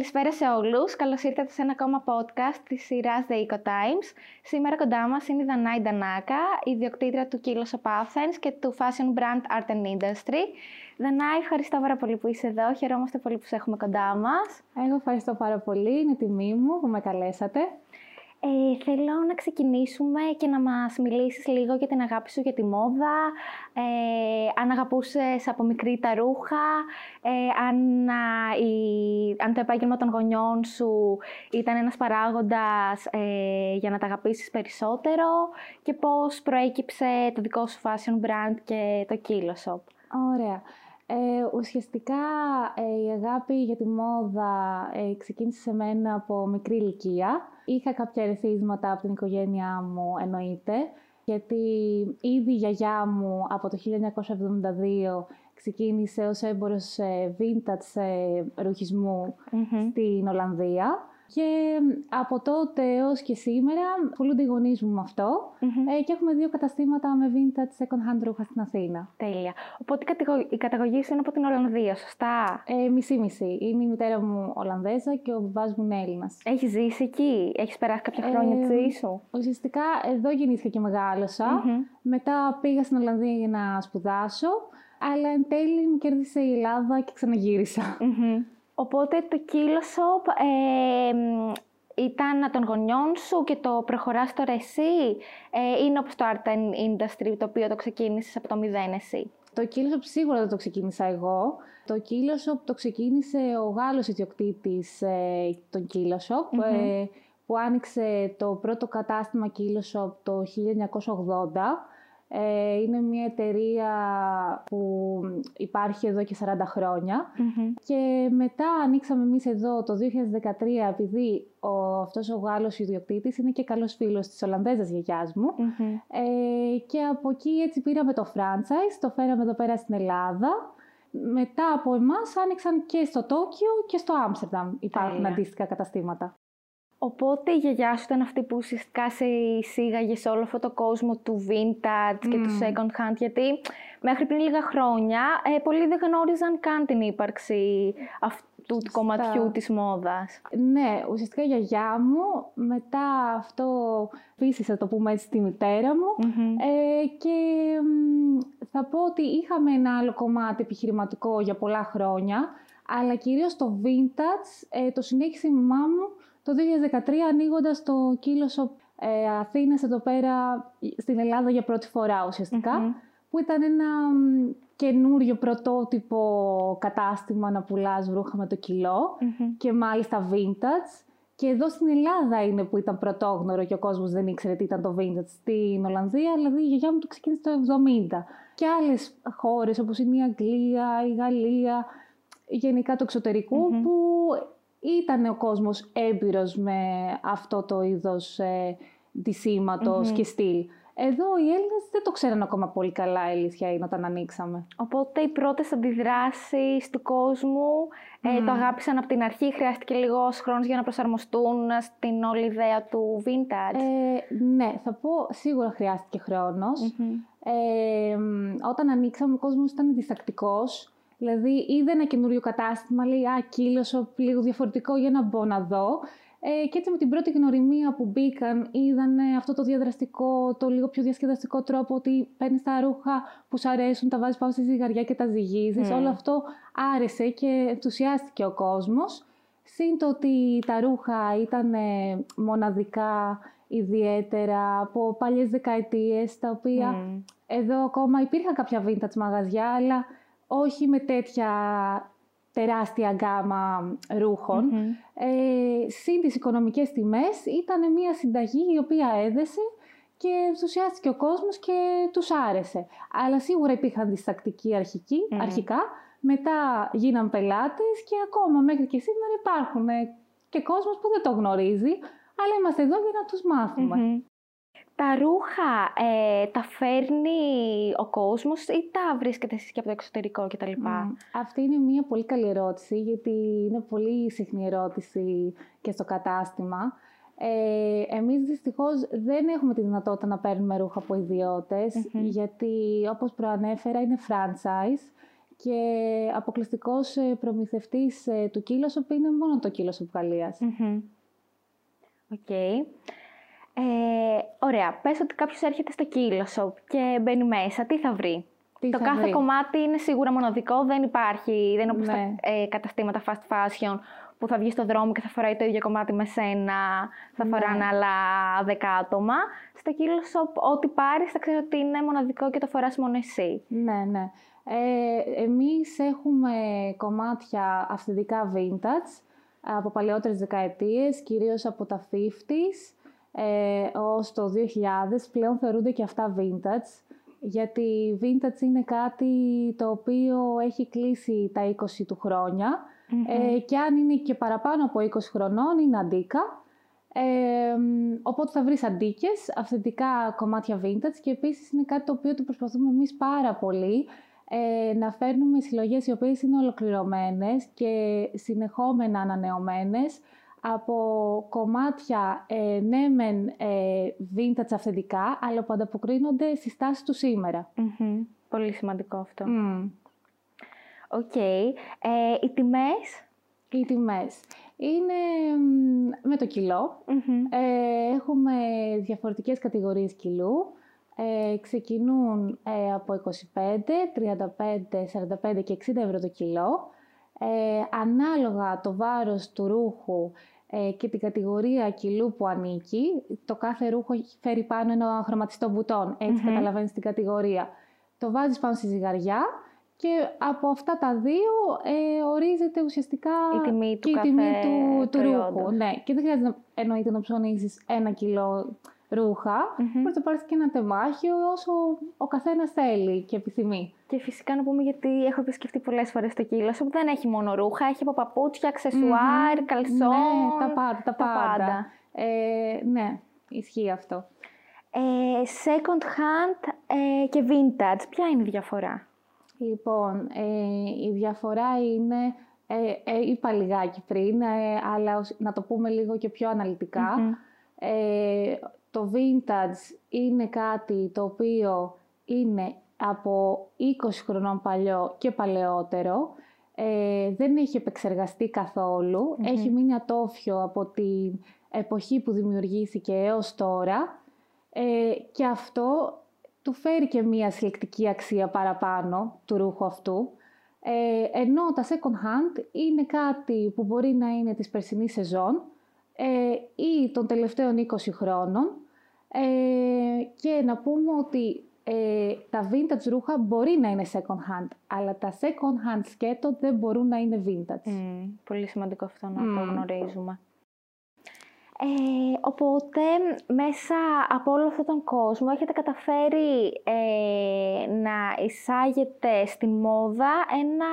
Καλησπέρα σε όλους. Καλώς ήρθατε σε ένα ακόμα podcast της σειράς The Eco Times. Σήμερα κοντά μας είναι η Δανάη Ντανάκα, ιδιοκτήτρια του Kilos of Athens και του fashion brand Art and Industry. Δανάη, ευχαριστώ πάρα πολύ που είσαι εδώ. Χαιρόμαστε πολύ που σε έχουμε κοντά μας. Εγώ ευχαριστώ πάρα πολύ. Είναι τιμή μου που με καλέσατε. Ε, θέλω να ξεκινήσουμε και να μας μιλήσεις λίγο για την αγάπη σου για τη μόδα, ε, αν αγαπούσες από μικρή τα ρούχα, ε, αν, η, αν το επάγγελμα των γονιών σου ήταν ένας παράγοντας ε, για να τα αγαπήσεις περισσότερο και πώς προέκυψε το δικό σου fashion brand και το Kilo Shop. Ωραία. Ε, ουσιαστικά ε, η αγάπη για τη μόδα ε, ξεκίνησε σε μένα από μικρή ηλικία. Είχα κάποια ερεθίσματα από την οικογένειά μου, εννοείται, γιατί ήδη η γιαγιά μου από το 1972 ξεκίνησε ως έμπορος vintage ρουχισμού στην Ολλανδία. Και από τότε έως και σήμερα ασχολούνται οι γονείς μου με αυτο ε, και έχουμε δύο καταστήματα με vintage second hand ρούχα στην Αθήνα. Τέλεια. Οπότε η καταγωγή σου είναι από την Ολλανδία, σωστά; Ε, μισή-μισή. Είναι η μητέρα μου Ολλανδέζα και ο μπαμπάς μου είναι Έλληνας. Έχεις ζήσει εκεί, έχεις περάσει κάποια χρόνια ε, τη ζωή σου; Ουσιαστικά εδώ γεννήθηκα και μεγαλωσα Μετά πήγα στην Ολλανδία για να σπουδάσω. Αλλά εν τέλει μου κέρδισε η Ελλάδα και ξαναγυρισα Οπότε το Kilo Shop ε, ήταν των γονιών σου και το προχωράς τώρα εσύ; Ε, είναι όπως το Art Industry, το οποίο το ξεκίνησες από το μηδέν εσύ; Το Kilo Shop σίγουρα δεν το ξεκίνησα εγώ. Το Kilo Shop το ξεκίνησε ο Γάλλος ιδιοκτήτης ε, των Kilo Shop, ε, που άνοιξε το πρώτο κατάστημα Kilo Shop το 1980 ε, είναι μια εταιρεία που υπάρχει εδώ και 40 χρονια και μετά ανοίξαμε εμείς εδώ το 2013 επειδή ο, αυτός ο Γάλλος ιδιοκτήτης είναι και καλός φίλος της Ολλανδέζας γιαγιάς μου. Ε, και από εκεί έτσι πήραμε το franchise, το φέραμε εδώ πέρα στην Ελλάδα. Μετά από εμάς άνοιξαν και στο Τόκιο και στο Άμστερνταμ υπάρχουν αντίστοιχα καταστήματα. Οπότε η γιαγιά σου ήταν αυτή που ουσιαστικά σε εισήγαγες σε όλο αυτό το κόσμο του vintage και του second hand, γιατί μέχρι πριν λίγα χρόνια ε, πολλοί δεν γνώριζαν καν την ύπαρξη αυτού του κομματιού της μόδας. Ναι, ουσιαστικά η γιαγιά μου, μετά αυτό φύσισε, το πούμε έτσι, τη μητέρα μου. Ε, και θα πω ότι είχαμε ένα άλλο κομμάτι επιχειρηματικό για πολλά χρόνια, αλλά κυρίως το vintage ε, το συνέχισε η μαμά μου το 2013 ανοίγοντας το Shop ε, Αθήνας εδώ πέρα στην Ελλάδα για πρώτη φορά που ήταν ένα καινούριο πρωτότυπο κατάστημα να πουλάς βρούχα με το κιλο και μάλιστα vintage. Και εδώ στην Ελλάδα είναι που ήταν πρωτόγνωρο και ο κόσμος δεν ήξερε τι ήταν το vintage. Στην Ολλανδία, δηλαδή η γιαγιά μου το ξεκίνησε το 70. Και άλλες χώρες όπως είναι η Αγγλία, η Γαλλία, γενικά το εξωτερικο που ήταν ο κόσμος έμπειρος με αυτό το είδος ε, και στυλ. Εδώ οι Έλληνες δεν το ξέραν ακόμα πολύ καλά, η αλήθεια είναι, όταν ανοίξαμε. Οπότε οι πρώτες αντιδράσεις του κόσμου ε, το αγάπησαν από την αρχή. Χρειάστηκε λίγος χρόνος για να προσαρμοστούν στην όλη ιδέα του vintage. Ε, ναι, θα πω σίγουρα χρειάστηκε Ε, όταν ανοίξαμε ο κόσμος ήταν διστακτικός. Δηλαδή, είδε ένα καινούριο κατάστημα, λέει Α, κύλωσο λίγο διαφορετικό για να μπω να δω. Ε, και έτσι με την πρώτη γνωριμία που μπήκαν, είδαν αυτό το διαδραστικό, το λίγο πιο διασκεδαστικό τρόπο ότι παίρνεις τα ρούχα που σου αρέσουν, τα βάζεις πάνω στη ζυγαριά και τα ζυγίζεις. Mm. Όλο αυτό άρεσε και ενθουσιάστηκε ο κόσμος. Συν το ότι τα ρούχα ήταν μοναδικά, ιδιαίτερα, από παλιές δεκαετίες, τα οποία εδώ ακόμα υπήρχαν κάποια vintage μαγαζιά, αλλά όχι με τέτοια τεράστια γκάμα ρουχων Ε, συν τις οικονομικές τιμές ήταν μια συνταγή η οποία έδεσε και ενθουσιάστηκε ο κόσμος και τους άρεσε. Αλλά σίγουρα υπήρχαν διστακτικοί αρχικά, μετά γίναν πελάτες και ακόμα μέχρι και σήμερα υπάρχουν. Και κόσμος που δεν το γνωρίζει, αλλά είμαστε εδώ για να τους μαθουμε τα ρούχα ε, τα φέρνει ο κόσμος ή τα βρίσκετε εσείς και από το εξωτερικό κτλ. Mm. Αυτή είναι μια πολύ καλή ερώτηση, γιατί είναι πολύ συχνή ερώτηση και στο κατάστημα. Ε, εμείς δυστυχώς δεν έχουμε τη δυνατότητα να παίρνουμε ρούχα από γιατί όπως προανέφερα είναι franchise και αποκλειστικός ε, προμηθευτής ε, του Kilo Shop είναι μόνο το Kilo Shop Γαλλίας. Οκ. Ε, ωραία. Πες ότι κάποιος έρχεται στο Kilo Shop και μπαίνει μέσα. Τι θα βρει; Τι το θα κάθε βρει; κομμάτι είναι σίγουρα μοναδικό, δεν υπάρχει, δεν είναι όπως Ναι. τα ε, καταστήματα fast fashion που θα βγει στο δρόμο και θα φοράει το ίδιο κομμάτι με σένα, θα Ναι. φοράνε άλλα δέκα άτομα. Στο Kilo Shop, ό,τι πάρεις θα ξέρω ότι είναι μοναδικό και το φοράς μόνο εσύ. Ναι, ναι. Ε, εμείς έχουμε κομμάτια αυθεντικά vintage από παλαιότερες δεκαετίες, κυρίως από τα 50s ε, ως το 2000. Πλέον θεωρούνται και αυτά vintage, γιατί vintage είναι κάτι το οποίο έχει κλείσει τα 20 του χρόνια ε, και αν είναι και παραπάνω από 20 χρονών είναι αντίκα. Ε, μ, οπότε θα βρεις αντίκες, αυθεντικά κομμάτια vintage και επίσης είναι κάτι το οποίο το προσπαθούμε εμείς πάρα πολύ ε, να φέρνουμε συλλογές οι οποίες είναι ολοκληρωμένες και συνεχόμενα ανανεωμένες από κομμάτια ε, ναι μεν ε, vintage αυθεντικά αλλά που ανταποκρίνονται στις τάσεις του σήμερα. Μμμ. Πολύ σημαντικό αυτό. Μμ. Οκ. Ε, οι τιμές; Οι τιμές είναι μ, με το κιλό. Μμμ. Ε, έχουμε διαφορετικές κατηγορίες κιλού. Ε, ξεκινούν ε, από 25, 35, 45 και 60 ευρώ το κιλό. Ε, ανάλογα το βάρος του ρούχου ε, και την κατηγορία κιλού που ανήκει, το κάθε ρούχο έχει φέρει πάνω ένα χρωματιστό μπουτόν, έτσι Μμμ. καταλαβαίνεις την κατηγορία. Το βάζεις πάνω στη ζυγαριά και από αυτά τα δύο ε, ορίζεται ουσιαστικά Η τιμή του και η κάθε τιμή του, του προϊόντος. ρούχου. Ναι. Και δεν χρειάζεται να, εννοείται να ψωνίσεις ένα κιλό ρούχα. Μμμ. Μπορείς να πάρεις και ένα τεμάχιο όσο ο καθένας θέλει και επιθυμεί. Και φυσικά να πούμε γιατί έχω επισκεφτεί πολλές φορές το Kilo Shop. Δεν έχει μόνο ρούχα, έχει από παπούτσια, αξεσουάρ, Μμμ. καλσόν. Ναι, τα πάντα. Τα τα πάντα. πάντα. Ε, ναι, ισχύει αυτό. Ε, second hand ε, και vintage. Ποια είναι η διαφορά; Λοιπόν, ε, η διαφορά είναι, ε, ε, είπα λιγάκι πριν, ε, αλλά ως- να το πούμε λίγο και πιο αναλυτικά. Μμμ. Ε, το vintage είναι κάτι το οποίο είναι από 20 χρονών παλιό και παλαιότερο. Ε, δεν έχει επεξεργαστεί καθόλου. Έχει μείνει ατόφιο από την εποχή που δημιουργήθηκε έως τώρα. Ε, και αυτό του φέρει και μία συλλεκτική αξία παραπάνω του ρούχου αυτού. Ε, ενώ τα second hand είναι κάτι που μπορεί να είναι της περσινής σεζόν ε, ή των τελευταίων 20 χρόνων ε, και να πούμε ότι ε, τα vintage ρούχα μπορεί να είναι second hand, αλλά τα second hand σκέτο δεν μπορούν να είναι vintage. Μμ, πολύ σημαντικό αυτό να Μμ. το γνωρίζουμε. Ε, οπότε, μέσα από όλο αυτόν τον κόσμο έχετε καταφέρει ε, να εισάγετε στη μόδα ένα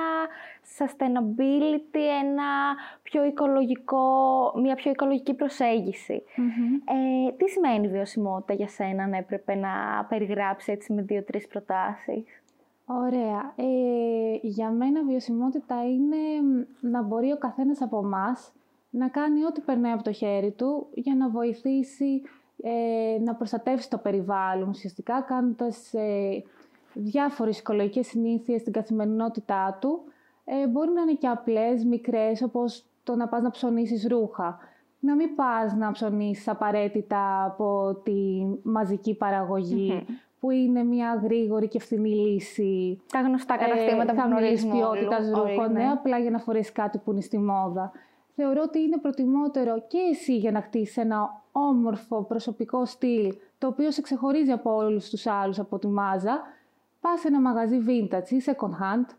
sustainability, ένα πιο οικολογικό, μια πιο οικολογική προσέγγιση. Ε, τι σημαίνει βιωσιμότητα για σένα, αν έπρεπε να περιγράψει έτσι με δύο-τρεις προτάσεις; Ωραία. Ε, για μένα βιωσιμότητα είναι μ, να μπορεί ο καθένας από εμάς να κάνει ό,τι περνάει από το χέρι του για να βοηθήσει ε, να προστατεύσει το περιβάλλον ουσιαστικά κάνοντας ε, διάφορες οικολογικές συνήθειες στην καθημερινότητά του. Ε, μπορεί να είναι και απλές, μικρές, όπως το να πας να ψωνίσεις ρούχα. Να μην πας να ψωνίσεις απαραίτητα από τη μαζική παραγωγή, που είναι μια γρήγορη και φθηνή λύση Τα γνωστά καταστήματα που χαμηλής γνωρίζουμε ποιότητας όλοι, ρούχων, όλοι, ναι, ναι. απλά για να φορέσει κάτι που είναι στη μόδα. Θεωρώ ότι είναι προτιμότερο και εσύ για να χτίσεις ένα όμορφο προσωπικό στυλ, το οποίο σε ξεχωρίζει από όλους τους άλλους από τη μάζα, πας σε ένα μαγαζί vintage ή second hand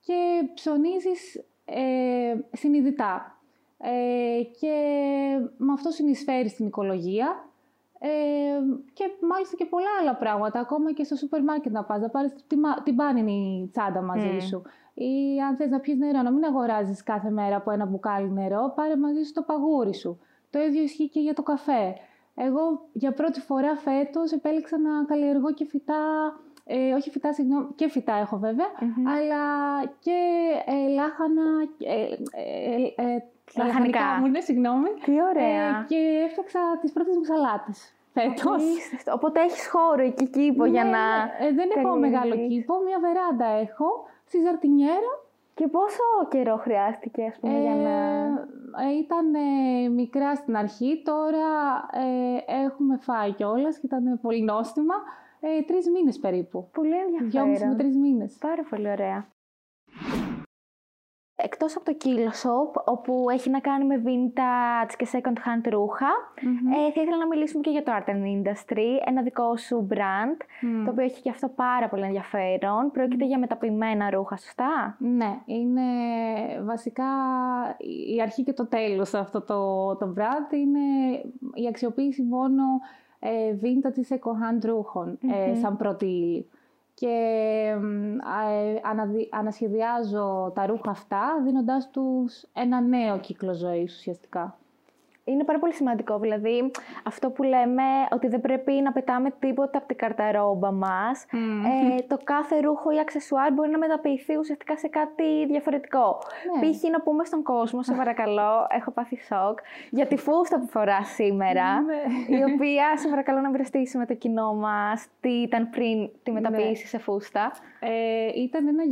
και ψωνίζεις ε, συνειδητά. Ε, και με αυτό συνεισφέρεις στην οικολογία ε, και μάλιστα και πολλά άλλα πράγματα. Ακόμα και στο σούπερ μάρκετ να πας, να πάρεις την, μα- την πάνινη τσάντα μαζί Μμ. σου. Ή αν θες να πιεις νερό, να μην αγοράζεις κάθε μέρα από ένα μπουκάλι νερό, πάρε μαζί σου το παγούρι σου. Το ίδιο ισχύει και για το καφέ. Εγώ για πρώτη φορά φέτος επέλεξα να καλλιεργώ και φυτά, ε, όχι φυτά, συγγνώμη, και φυτά έχω βέβαια, Μμμ. αλλά και ε, λάχανα, ε, ε, ε, ε, τα Λαχανικά. λαχανικά μου είναι, συγγνώμη. Τι ωραία. Ε, και έφτιαξα τις πρώτες μου σαλάτες φέτος. Απίστευτο. Οπότε έχεις χώρο εκεί κήπο για Ναι, να... ναι. Ε, δεν έχω καλλιεργείς. μεγάλο κήπο, μια βεράντα έχω, στη ζαρτινιέρα. Και πόσο καιρό χρειάστηκε, ας πούμε, για να... Ε, ήταν ε, μικρά στην αρχή, τώρα ε, έχουμε φάει κιόλας και ήταν πολύ νόστιμα. Ε, τρεις μήνες περίπου. Πολύ ενδιαφέρον. Δυόμιση με τρεις μήνες. Πάρα πολύ ωραία. Εκτός από το Kilo Shop, όπου έχει να κάνει με vintage και second hand ρουχα ε, θα ήθελα να μιλήσουμε και για το Art and Industry, ένα δικό σου brand, το οποίο έχει και αυτό πάρα πολύ ενδιαφέρον. Πρόκειται για μεταποιημένα ρούχα, σωστά; Ναι, είναι βασικά η αρχή και το τέλος αυτό το, το brand, είναι η αξιοποίηση μόνο ε, vintage ή second hand ρουχων ε, σαν πρώτη ύλη. Και ε, ανασχεδιάζω τα ρούχα αυτά δίνοντάς τους ένα νέο κύκλο ζωής ουσιαστικά είναι πάρα πολύ σημαντικό. Δηλαδή, αυτό που λέμε ότι δεν πρέπει να πετάμε τίποτα από την καρταρόμπα μα. Ε, το κάθε ρούχο ή αξεσουάρ μπορεί να μεταποιηθεί ουσιαστικά σε κάτι διαφορετικό. Ναι. Π.χ. να πούμε στον κόσμο, σε παρακαλώ, έχω πάθει σοκ για τη φούστα που φορά σήμερα. Ναι. η οποία, σε παρακαλώ, να μοιραστήσει με το κοινό μας τι ήταν πριν τη μεταποίηση ναι. σε φούστα. Ε, ήταν ένα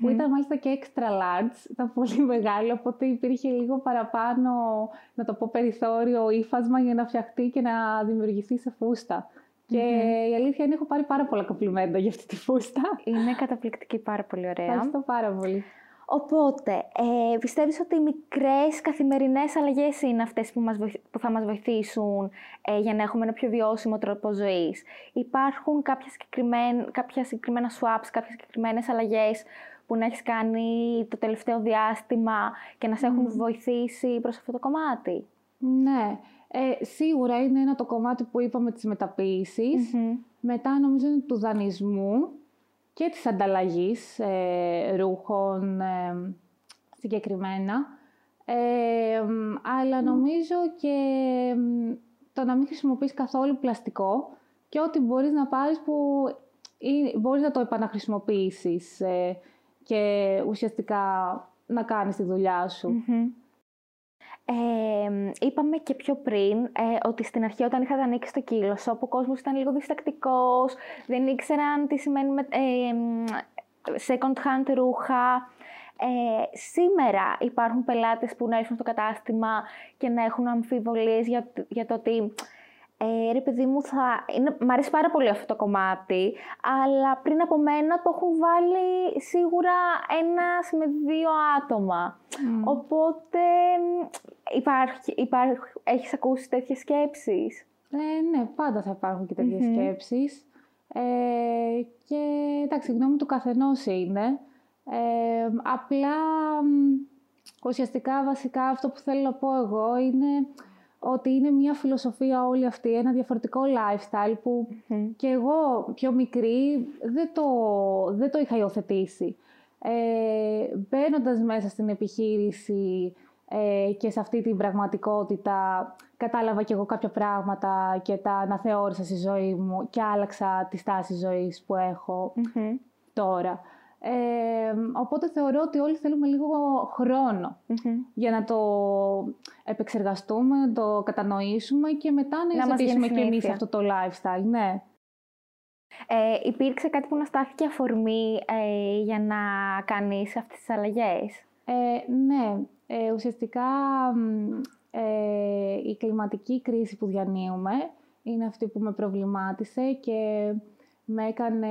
που ήταν μάλιστα και extra large. Ήταν πολύ μεγάλο, οπότε υπήρχε λίγο παραπάνω να το πω, περιθώριο ύφασμα για να φτιαχτεί και να δημιουργηθεί σε φούστα. Και η αλήθεια είναι έχω πάρει πάρα πολλά κοπλιμέντα για αυτή τη φούστα. Είναι καταπληκτική, πάρα πολύ ωραία. Ευχαριστώ πάρα πολύ. Οπότε, ε, πιστεύεις ότι οι μικρές καθημερινές αλλαγές είναι αυτές που, μας που θα μας βοηθήσουν ε, για να έχουμε ένα πιο βιώσιμο τρόπο ζωής; Υπάρχουν κάποια, συγκεκριμένα, κάποια συγκεκριμένα swaps, κάποιες συγκεκριμένες αλλαγές που να έχεις κάνει το τελευταίο διάστημα και να σε έχουν βοηθήσει προς αυτό το κομμάτι; Ναι. Ε, σίγουρα είναι ένα το κομμάτι που είπαμε της μεταποίησης. Μετά νομίζω είναι του δανεισμού και της ανταλλαγής ε, ρούχων ε, συγκεκριμένα. Ε, αλλά νομίζω και το να μην χρησιμοποιείς καθόλου πλαστικό και ό,τι μπορείς να πάρεις που μπορείς να το επαναχρησιμοποιήσεις και ουσιαστικά να κάνεις τη δουλειά σου. Ε, είπαμε και πιο πριν ε, ότι στην αρχή όταν είχα ανοίξει το κύλο όπου ο κόσμος ήταν λίγο διστακτικός, δεν ήξεραν τι σημαίνει με, ε, second hand ρούχα. Ε, σήμερα υπάρχουν πελάτες που να έρθουν στο κατάστημα και να έχουν αμφιβολίες για, για το ότι ε, ρε παιδί μου, θα... Είναι... μ' αρέσει πάρα πολύ αυτό το κομμάτι, αλλά πριν από μένα το έχουν βάλει σίγουρα ένας με δύο άτομα. Οπότε υπάρχει, υπάρχει... έχεις ακούσει τέτοιες σκέψεις; Ε, ναι, πάντα θα υπάρχουν και τέτοιες σκέψεις. Ε, και εντάξει, η γνώμη του καθενός είναι. Ε, απλά, ουσιαστικά, βασικά, αυτό που θέλω να πω εγώ είναι ότι είναι μια φιλοσοφία όλη αυτή, ένα διαφορετικό lifestyle που και εγώ πιο μικρή δεν το, δεν το είχα υιοθετήσει. Ε, Μπαίνοντας μέσα στην επιχείρηση ε, και σε αυτή την πραγματικότητα, κατάλαβα και εγώ κάποια πράγματα και τα αναθεώρησα στη ζωή μου και άλλαξα τη στάση ζωής που εχω τώρα. Ε, οπότε θεωρώ ότι όλοι θέλουμε λίγο για να το επεξεργαστούμε, να το κατανοήσουμε και μετά να, να υιοθετήσουμε και εμείς αυτό το lifestyle. Ναι. Ε, υπήρξε κάτι που να στάθηκε αφορμή ε, για να κάνεις αυτές τις αλλαγές; Ε, ναι, ε, ουσιαστικά ε, η κλιματική κρίση που διανύουμε είναι αυτή που με προβλημάτισε και με έκανε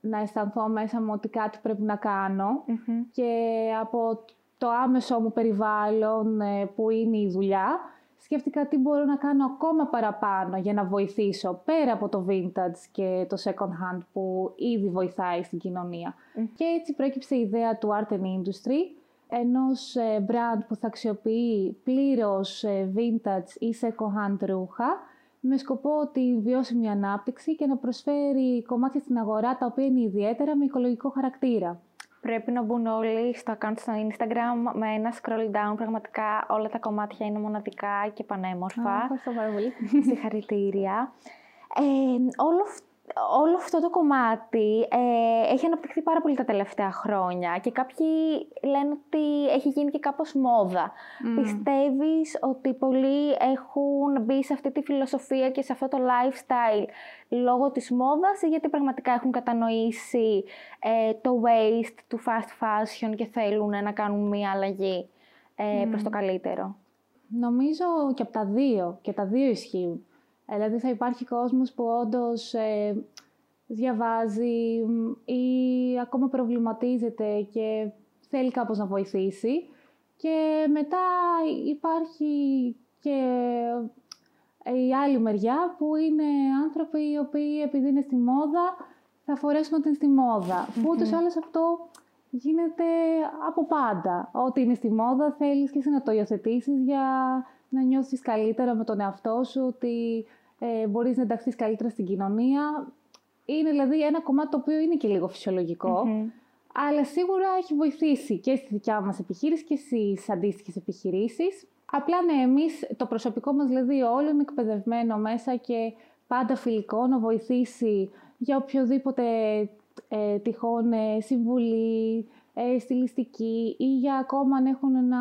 να αισθανθώ μέσα μου ότι κάτι πρέπει να κανω και από το άμεσο μου περιβάλλον ε, που είναι η δουλειά, σκέφτηκα τι μπορώ να κάνω ακόμα παραπάνω για να βοηθήσω πέρα από το vintage και το second hand που ήδη βοηθάει στην κοινωνία. Και έτσι προέκυψε η ιδέα του Art and Industry, ενός ε, brand που θα αξιοποιεί πλήρως ε, vintage ή second hand ρούχα, με σκοπό τη βιώσιμη ανάπτυξη και να προσφέρει κομμάτια στην αγορά τα οποία είναι ιδιαίτερα με οικολογικό χαρακτήρα. Πρέπει να μπουν όλοι στο account στο Instagram με ένα scroll down. Πραγματικά όλα τα κομμάτια είναι μοναδικά και πανέμορφα. Ευχαριστώ πάρα πολύ. Συγχαρητήρια. Ε, όλο όλο αυτό το κομμάτι ε, έχει αναπτυχθεί πάρα πολύ τα τελευταία χρόνια και κάποιοι λένε ότι έχει γίνει και κάπως μόδα. Mm. Πιστεύεις ότι πολλοί έχουν μπει σε αυτή τη φιλοσοφία και σε αυτό το lifestyle λόγω της μόδας ή γιατί πραγματικά έχουν κατανοήσει ε, το waste του fast fashion και θέλουν να κάνουν μία αλλαγή ε, προς το καλύτερο; Νομίζω και από τα δύο, και τα δύο ισχύουν. Δηλαδή θα υπάρχει κόσμος που όντως ε, διαβάζει ή ακόμα προβληματίζεται και θέλει κάπως να βοηθήσει. Και μετά υπάρχει και η άλλη μεριά που είναι άνθρωποι οι οποίοι επειδή είναι στη μόδα θα φορέσουν ότι είναι στη μόδα. Που ούτως άλλως αυτό γίνεται από πάντα. Ό,τι είναι στη μόδα θέλεις και εσύ να το υιοθετήσεις για να νιώσεις καλύτερα με τον εαυτό σου, ότι ε, μπορείς να ενταχθείς καλύτερα στην κοινωνία. Είναι δηλαδή ένα κομμάτι το οποίο είναι και λίγο αλλά σίγουρα έχει βοηθήσει και στη δικιά μας επιχείρηση και στις αντίστοιχες επιχειρήσεις. Απλά ναι, εμείς το προσωπικό μας δηλαδή όλο είναι εκπαιδευμένο μέσα και πάντα φιλικό να βοηθήσει για οποιοδήποτε ε, τυχόν ε, συμβουλή, ε, στιλιστική ή για ακόμα αν έχουν να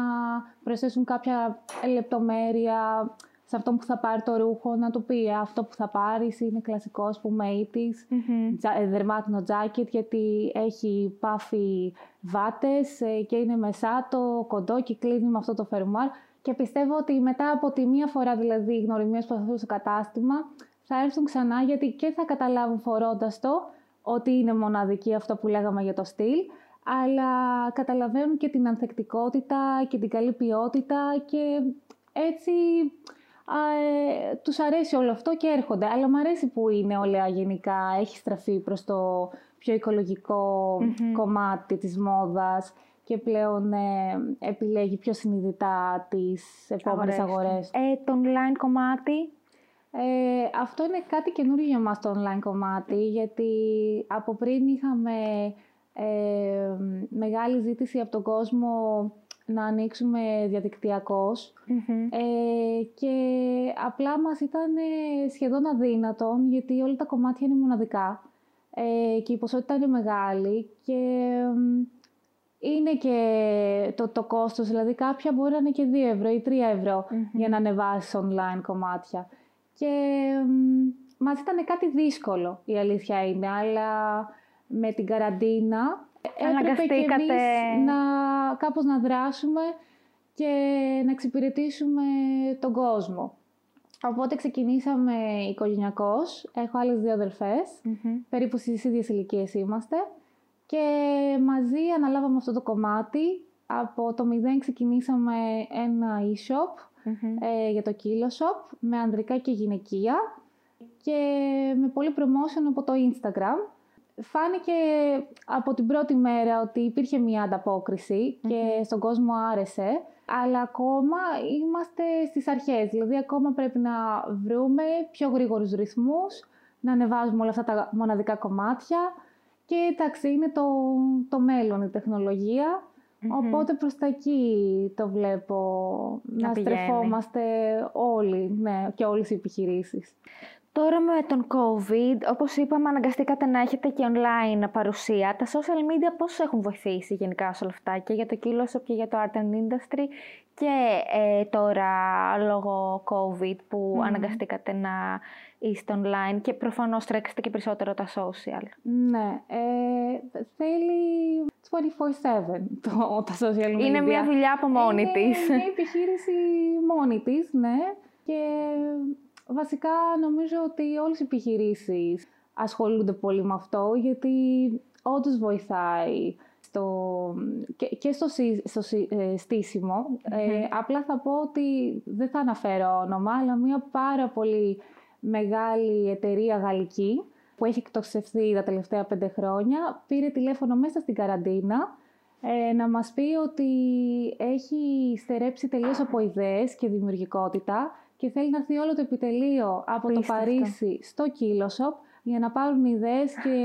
προσθέσουν κάποια λεπτομέρεια σε αυτό που θα πάρει το ρούχο, να του πει αυτό που θα πάρεις είναι κλασικό, ας πούμε, 80's, mm-hmm. δερμάτινο τζάκετ, γιατί έχει πάθει βάτες ε, και είναι μεσάτο, κοντό και κλείνει με αυτό το φερμουάρ. Και πιστεύω ότι μετά από τη μία φορά δηλαδή γνωριμίες που θα στο κατάστημα, θα έρθουν ξανά γιατί και θα καταλάβουν φορώντας το ότι είναι μοναδική αυτό που λέγαμε για το στυλ, αλλά καταλαβαίνουν και την ανθεκτικότητα και την καλή ποιότητα και έτσι ε, τους αρέσει όλο αυτό και έρχονται. Αλλά μου αρέσει που η νεολαία γενικά έχει στραφεί προς το πιο οικολογικο κομμάτι της μόδας και πλέον ε, επιλέγει πιο συνειδητά τις επόμενες αγορές. Ε, το online κομμάτι. Ε, αυτό είναι κάτι καινούριο για μας το online κομμάτι, γιατί από πριν είχαμε ε, μεγάλη ζήτηση από τον κόσμο να ανοίξουμε ε, και απλά μας ήταν ε, σχεδόν αδύνατον γιατί όλα τα κομμάτια είναι μοναδικά. Ε, και η ποσότητα είναι μεγάλη και είναι και το, το κόστος, δηλαδή κάποια μπορεί να είναι και 2 ευρώ ή 3 ευρω για να ανεβάσεις online κομμάτια. Και μας ήταν κάτι δύσκολο, η αλήθεια είναι, αλλά με την καραντίνα έπρεπε και εμείς να, κάπως να δράσουμε και να εξυπηρετήσουμε τον κόσμο. Οπότε ξεκινήσαμε οικογενειακώς. Έχω άλλες δύο περίπου στις ίδιες ηλικίες είμαστε. Και μαζί αναλάβαμε αυτό το κομμάτι. Από το μηδέν ξεκινήσαμε ένα e-shop ε, για το Kilo Shop με ανδρικά και γυναικεία και με πολύ promotion από το Instagram φάνηκε από την πρώτη μέρα ότι υπήρχε μια ανταποκριση και στον κόσμο άρεσε, αλλά ακόμα είμαστε στις αρχές. Δηλαδή, ακόμα πρέπει να βρούμε πιο γρήγορους ρυθμούς, να ανεβάζουμε όλα αυτά τα μοναδικά κομμάτια και εντάξει, είναι το, το μέλλον η τεχνολογία. Οπότε προς τα εκεί το βλέπω να, να στρεφόμαστε όλοι ναι, και όλες οι επιχειρήσεις. Τώρα με τον COVID, όπως είπαμε, αναγκαστήκατε να έχετε και online παρουσία. Τα social media πώς έχουν βοηθήσει γενικά σε όλα αυτά και για το Kiloshop και για το Art and Industry και ε, τώρα λόγω COVID που αναγκαστήκατε να είστε online και προφανώς τρέξετε και περισσότερο τα social; Ναι, ε, θέλει 24-7 το, τα social media. Είναι μια δουλειά από μόνη είναι της. Είναι μια επιχείρηση μόνη της, ναι. Και Βασικά νομίζω ότι όλες οι επιχειρήσεις ασχολούνται πολύ με αυτό γιατί όντως βοηθάει στο, και, στο, στο ε, στησιμο ε, απλά θα πω ότι δεν θα αναφέρω όνομα, αλλά μια πάρα πολύ μεγάλη εταιρεία γαλλική που έχει εκτοξευθεί τα τελευταία πέντε χρόνια, πήρε τηλέφωνο μέσα στην καραντίνα ε, να μας πει ότι έχει στερέψει τελείως από ιδέες και δημιουργικότητα και θέλει να έρθει όλο το επιτελείο από το Παρίσι στο Shop για να πάρουν ιδέες και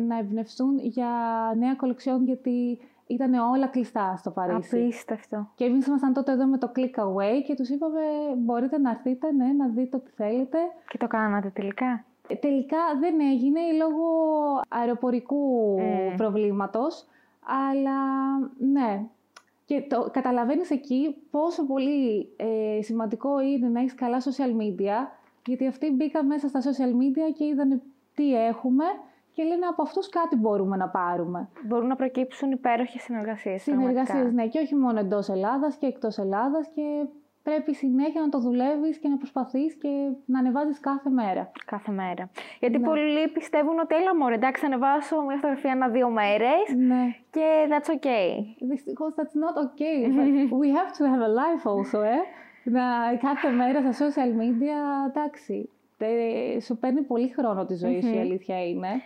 να εμπνευστούν για νέα κολεξιόν γιατί ήταν όλα κλειστά στο Παρίσι. Απίστευτο. Και εμείς ήμασταν τότε εδώ με το Click Away και τους είπαμε μπορείτε να έρθετε, ναι, να δείτε ό,τι θέλετε. Και το κάνατε τελικά. Τελικά δεν έγινε λόγω αεροπορικού mm. προβλήματος, αλλά ναι. Και το καταλαβαίνεις εκεί πόσο πολύ ε, σημαντικό είναι να έχεις καλά social media, γιατί αυτοί μπήκαν μέσα στα social media και είδαν τι έχουμε και λένε από αυτούς κάτι μπορούμε να πάρουμε. Μπορούν να προκύψουν υπέροχες συνεργασίες. Συνεργασίες, ναι, και όχι μόνο εντός Ελλάδας και εκτός Ελλάδας και πρέπει συνέχεια να το δουλεύεις και να προσπαθείς και να ανεβάζεις κάθε μέρα. Κάθε μέρα. Γιατί ναι. πολλοί πιστεύουν ότι έλα μωρέ, εντάξει, ανεβάσω μια φωτογραφία ένα-δύο μέρες ναι. και that's okay. Δυστυχώς that's not okay. we have to have a life also, ε. Να, κάθε μέρα στα social media, εντάξει, σου παίρνει πολύ χρόνο τη ζωή σου, η αλήθεια είναι.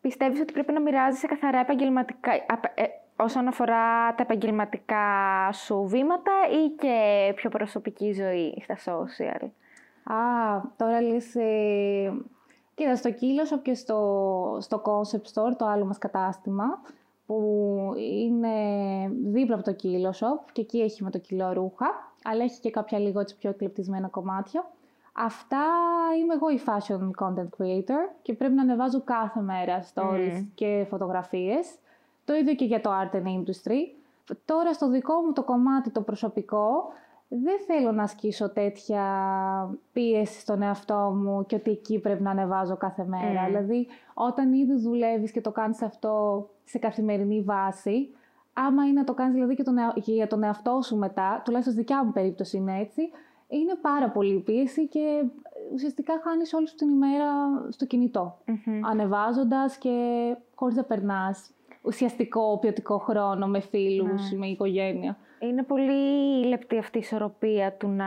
Πιστεύεις ότι πρέπει να μοιράζεσαι καθαρά επαγγελματικά, ε, όσον αφορά τα επαγγελματικά σου βήματα ή και πιο προσωπική ζωή στα social; Α, τώρα λες... Ε, κοίτα, στο Killshop και στο, στο Concept Store, το άλλο μας κατάστημα, που είναι δίπλα από το Killshop και εκεί έχει με το κιλό ρούχα, αλλά έχει και κάποια λίγο έτσι πιο εκλεπτισμένα κομμάτια. Αυτά είμαι εγώ η fashion content creator και πρέπει να ανεβάζω κάθε μέρα stories και φωτογραφίες. Το ίδιο και για το art and industry. Τώρα στο δικό μου το κομμάτι το προσωπικό δεν θέλω να ασκήσω τέτοια πίεση στον εαυτό μου και ότι εκεί πρέπει να ανεβάζω κάθε μέρα. Mm. Δηλαδή, όταν ήδη δουλεύεις και το κάνεις αυτό σε καθημερινή βάση, άμα είναι να το κάνεις δηλαδή και, τον, και για τον εαυτό σου μετά, τουλάχιστον στη δικιά μου περίπτωση είναι έτσι, είναι πάρα πολύ πίεση και ουσιαστικά χάνεις όλη σου την ημέρα στο κινητό, mm-hmm. ανεβάζοντας και χωρίς να περνάς ουσιαστικό ποιοτικό χρόνο με φίλους, ναι. με οικογένεια. Είναι πολύ λεπτή αυτή η ισορροπία του να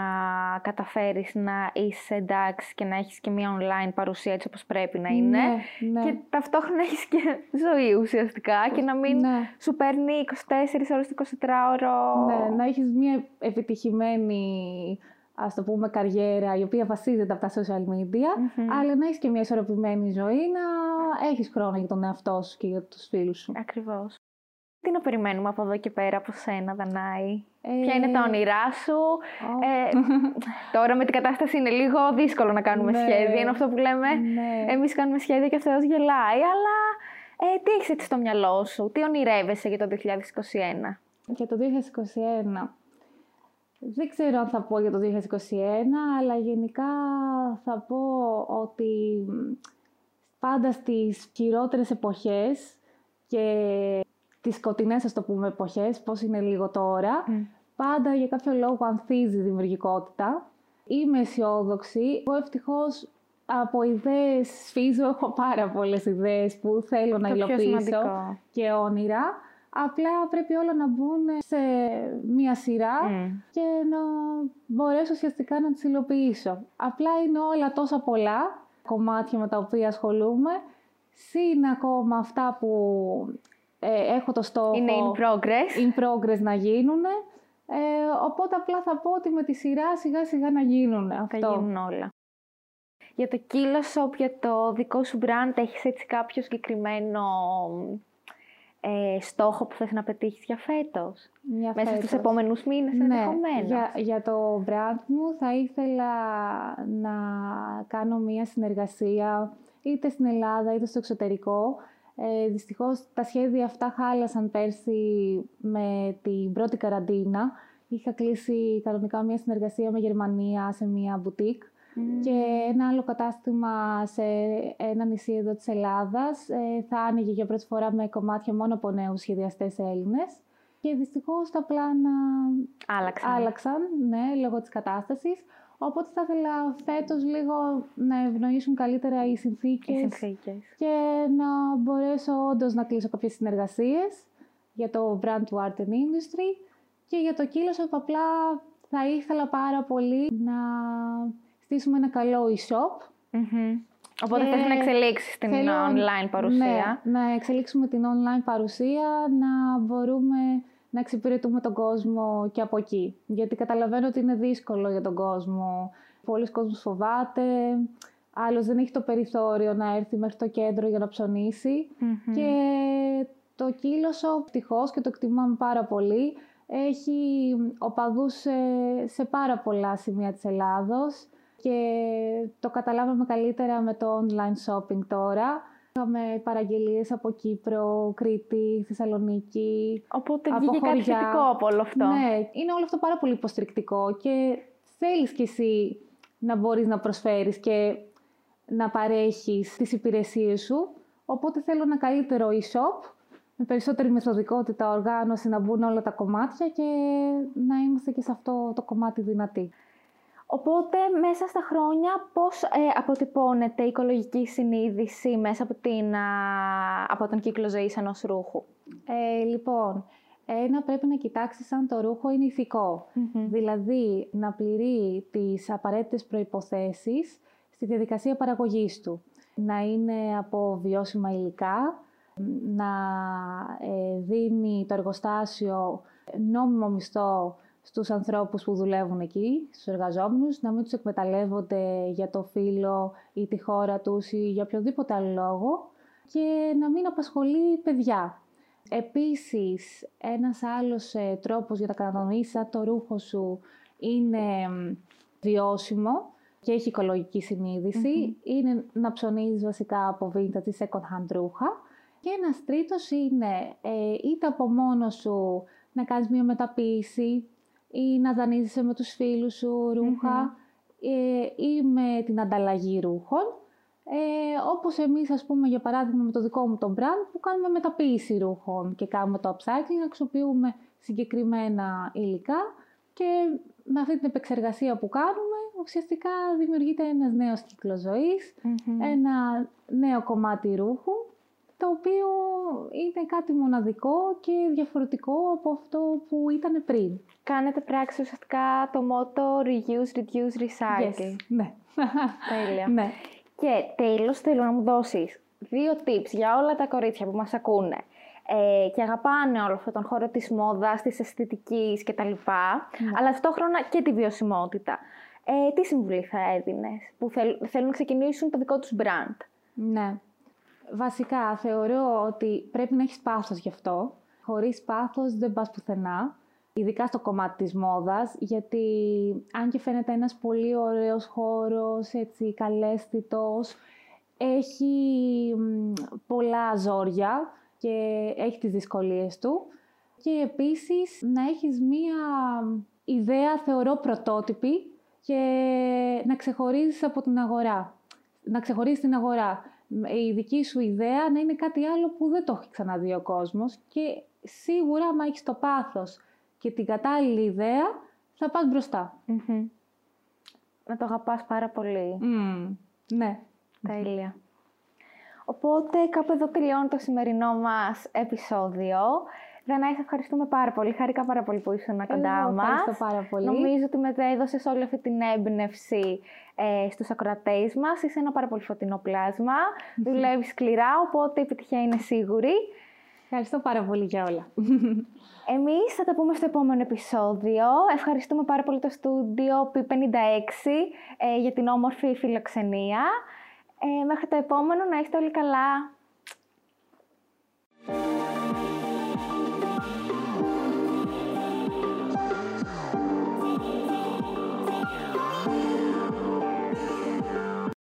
καταφέρεις να είσαι εντάξει και να έχεις και μια online παρουσία έτσι όπως πρέπει να είναι ναι, ναι. και ταυτόχρονα έχεις και ζωή ουσιαστικά και να μην ναι. σου παίρνει 24 ώρες το 24ωρο. Ναι, να έχεις μια επιτυχημένη ας το πούμε, καριέρα η οποία βασίζεται από τα social media, αλλά να έχεις και μια ισορροπημένη ζωή, να έχεις χρόνο για τον εαυτό σου και για τους φίλους σου. Ακριβώς. Τι να περιμένουμε από εδώ και πέρα από σένα, Δανάη; Ε... Ποια είναι τα όνειρά σου; Ε, τώρα με την κατάσταση είναι λίγο δύσκολο να κάνουμε ναι. σχέδια. Είναι αυτό που λέμε, ναι. εμείς κάνουμε σχέδια και ο Θεός γελάει. Αλλά ε, τι έχεις έτσι στο μυαλό σου, τι ονειρεύεσαι για το 2021. Για το 2021. Δεν ξέρω αν θα πω για το 2021, αλλά γενικά θα πω ότι πάντα στις χειρότερες εποχές και τις σκοτεινές, ας το πούμε, εποχές, πώς είναι λίγο τώρα, πάντα για κάποιο λόγο ανθίζει η δημιουργικότητα. Είμαι αισιόδοξη. Εγώ ευτυχώς από ιδέες σφίζω, έχω πάρα πολλές ιδέες που θέλω να υλοποιήσω και όνειρα. Απλά πρέπει όλα να μπουν σε μία σειρά και να μπορέσω ουσιαστικά να τις υλοποιήσω. Απλά είναι όλα τόσα πολλά κομμάτια με τα οποία ασχολούμαι, συν ακόμα αυτά που ε, έχω το στόχο... Είναι in progress. In progress να γίνουν. Ε, οπότε απλά θα πω ότι με τη σειρά σιγά σιγά να γίνουν αυτό. Θα γίνουν όλα. Για το Kilo Shop, για το δικό σου brand, έχεις έτσι κάποιο συγκεκριμένο ε, στόχο που θες να πετύχεις για φέτος. Για Μέσα φέτος. στους επόμενους μήνες ναι, Για, για το brand μου θα ήθελα να κάνω μία συνεργασία είτε στην Ελλάδα είτε στο εξωτερικό. Ε, δυστυχώς τα σχέδια αυτά χάλασαν πέρσι με την πρώτη καραντίνα. Είχα κλείσει κανονικά μία συνεργασία με Γερμανία σε μία μπουτίκ και ένα άλλο κατάστημα σε ένα νησί εδώ της Ελλάδας ε, θα άνοιγε για πρώτη φορά με κομμάτια μόνο από νέους σχεδιαστές Έλληνες. Και δυστυχώς τα πλάνα άλλαξαν. άλλαξαν ναι, λόγω της κατάστασης. Οπότε θα ήθελα φέτος λίγο να ευνοήσουν καλύτερα οι συνθήκες, οι συνθήκες. και να μπορέσω όντως να κλείσω κάποιες συνεργασίες για το brand του Art and Industry και για το κύλος απλά θα ήθελα πάρα πολύ να στήσουμε ένα καλό e-shop. Οπότε και... θες να εξελίξεις την online παρουσία. Ναι, να εξελίξουμε την online παρουσία, να μπορούμε να εξυπηρετούμε τον κόσμο και από εκεί. Γιατί καταλαβαίνω ότι είναι δύσκολο για τον κόσμο. Πολλοί κόσμος φοβάται, άλλος δεν έχει το περιθώριο να έρθει μέχρι το κέντρο για να ψωνίσει. Και το κύλωσο, ευτυχώς και το εκτιμάμε πάρα πολύ, έχει οπαδούς σε, σε πάρα πολλά σημεία της Ελλάδος και το καταλάβαμε καλύτερα με το online shopping τώρα. Είχαμε παραγγελίες από Κύπρο, Κρήτη, Θεσσαλονίκη, Οπότε από βγήκε κάτι χωριά. θετικό από όλο αυτό. Ναι, είναι όλο αυτό πάρα πολύ υποστηρικτικό και θέλεις κι εσύ να μπορείς να προσφέρεις και να παρέχεις τις υπηρεσίες σου. Οπότε θέλω ένα καλύτερο e-shop, με περισσότερη μεθοδικότητα, οργάνωση, να μπουν όλα τα κομμάτια και να είμαστε και σε αυτό το κομμάτι δυνατοί. Οπότε, μέσα στα χρόνια, πώς ε, αποτυπώνεται η οικολογική συνείδηση μέσα από, την, α, από τον κύκλο ζωής ενός ρούχου; Ε, λοιπόν, ένα πρέπει να κοιτάξεις αν το ρούχο είναι ηθικό. Δηλαδή, να πληρεί τις απαραίτητες προϋποθέσεις στη διαδικασία παραγωγής του. Να είναι από βιώσιμα υλικά, να ε, δίνει το εργοστάσιο νόμιμο μισθό στους ανθρώπους που δουλεύουν εκεί, στους εργαζόμενους, να μην τους εκμεταλλεύονται για το φύλλο ή τη χώρα τους ή για οποιοδήποτε άλλο λόγο και να μην απασχολεί παιδιά. Επίσης, ένας άλλος ε, τρόπος για να κατανοήσεις αν το ρούχο σου είναι μ, βιώσιμο και έχει οικολογική συνείδηση, είναι να ψωνίζεις βασικά από vintage ή second hand ρούχα. Και ένας τρίτος είναι ε, είτε από μόνος σου να κάνεις μια μεταποίηση ή να δανείζεσαι με τους φίλους σου ρουχα ε, ή με την ανταλλαγή ρούχων. Ε, όπως εμείς, ας πούμε, για παράδειγμα, με το δικό μου το brand που κάνουμε μεταποίηση ρούχων και κάνουμε το upcycling, αξιοποιούμε συγκεκριμένα υλικά και με αυτή την επεξεργασία που κάνουμε, ουσιαστικά δημιουργείται ένας νέος κύκλος ζωής, ένα νέο κομμάτι ρούχου, το οποίο είναι κάτι μοναδικό και διαφορετικό από αυτό που ήταν πριν. Κάνετε πράξη ουσιαστικά το μότο reuse, reduce, recycle. Yes. Ναι. Τέλεια. ναι. Και τέλος θέλω να μου δώσεις δύο tips για όλα τα κορίτσια που μας ακούνε ε, και αγαπάνε όλο αυτόν τον χώρο της μόδας, της αισθητικής κτλ. Αλλά ταυτόχρονα και τη βιωσιμότητα. Ε, τι συμβουλή θα έδινες που θέλ, θέλουν να ξεκινήσουν το δικό τους brand; Ναι. Βασικά θεωρώ ότι πρέπει να έχεις πάθος γι' αυτό. Χωρίς πάθος δεν πας πουθενά. Ειδικά στο κομμάτι της μόδας, γιατί αν και φαίνεται ένας πολύ ωραίος χώρος, έτσι καλέσθητος, έχει μ, πολλά ζόρια και έχει τις δυσκολίες του. Και επίσης να έχεις μία ιδέα, θεωρώ, πρωτότυπη και να ξεχωρίζεις από την αγορά. Να ξεχωρίζεις την αγορά. Η δική σου ιδέα να είναι κάτι άλλο που δεν το έχει ξαναδεί ο κόσμος και σίγουρα, άμα έχεις το πάθος και την κατάλληλη ιδέα, θα πας μπροστά. Να το αγαπάς πάρα πολύ. Μμμ, ναι. Τέλεια. Οπότε κάπου εδώ τελειώνει το σημερινό μας επεισόδιο. Δανάη, σε ευχαριστούμε πάρα πολύ. Χάρηκα πάρα πολύ που ήσουν κοντά Εγώ μας. ευχαριστώ πάρα πολύ. Νομίζω ότι μετέδωσες όλη αυτή την έμπνευση ε, στους ακροατές μας. Είσαι ένα πάρα πολύ φωτεινό πλάσμα. Δουλεύεις σκληρά, οπότε η επιτυχία είναι σίγουρη. Ευχαριστώ πάρα πολύ για όλα. Εμείς θα τα πούμε στο επόμενο επεισόδιο. Ευχαριστούμε πάρα πολύ το στούντιο P56 ε, για την όμορφη φιλοξενία. Ε, μέχρι το επόμενο να είστε όλοι καλά.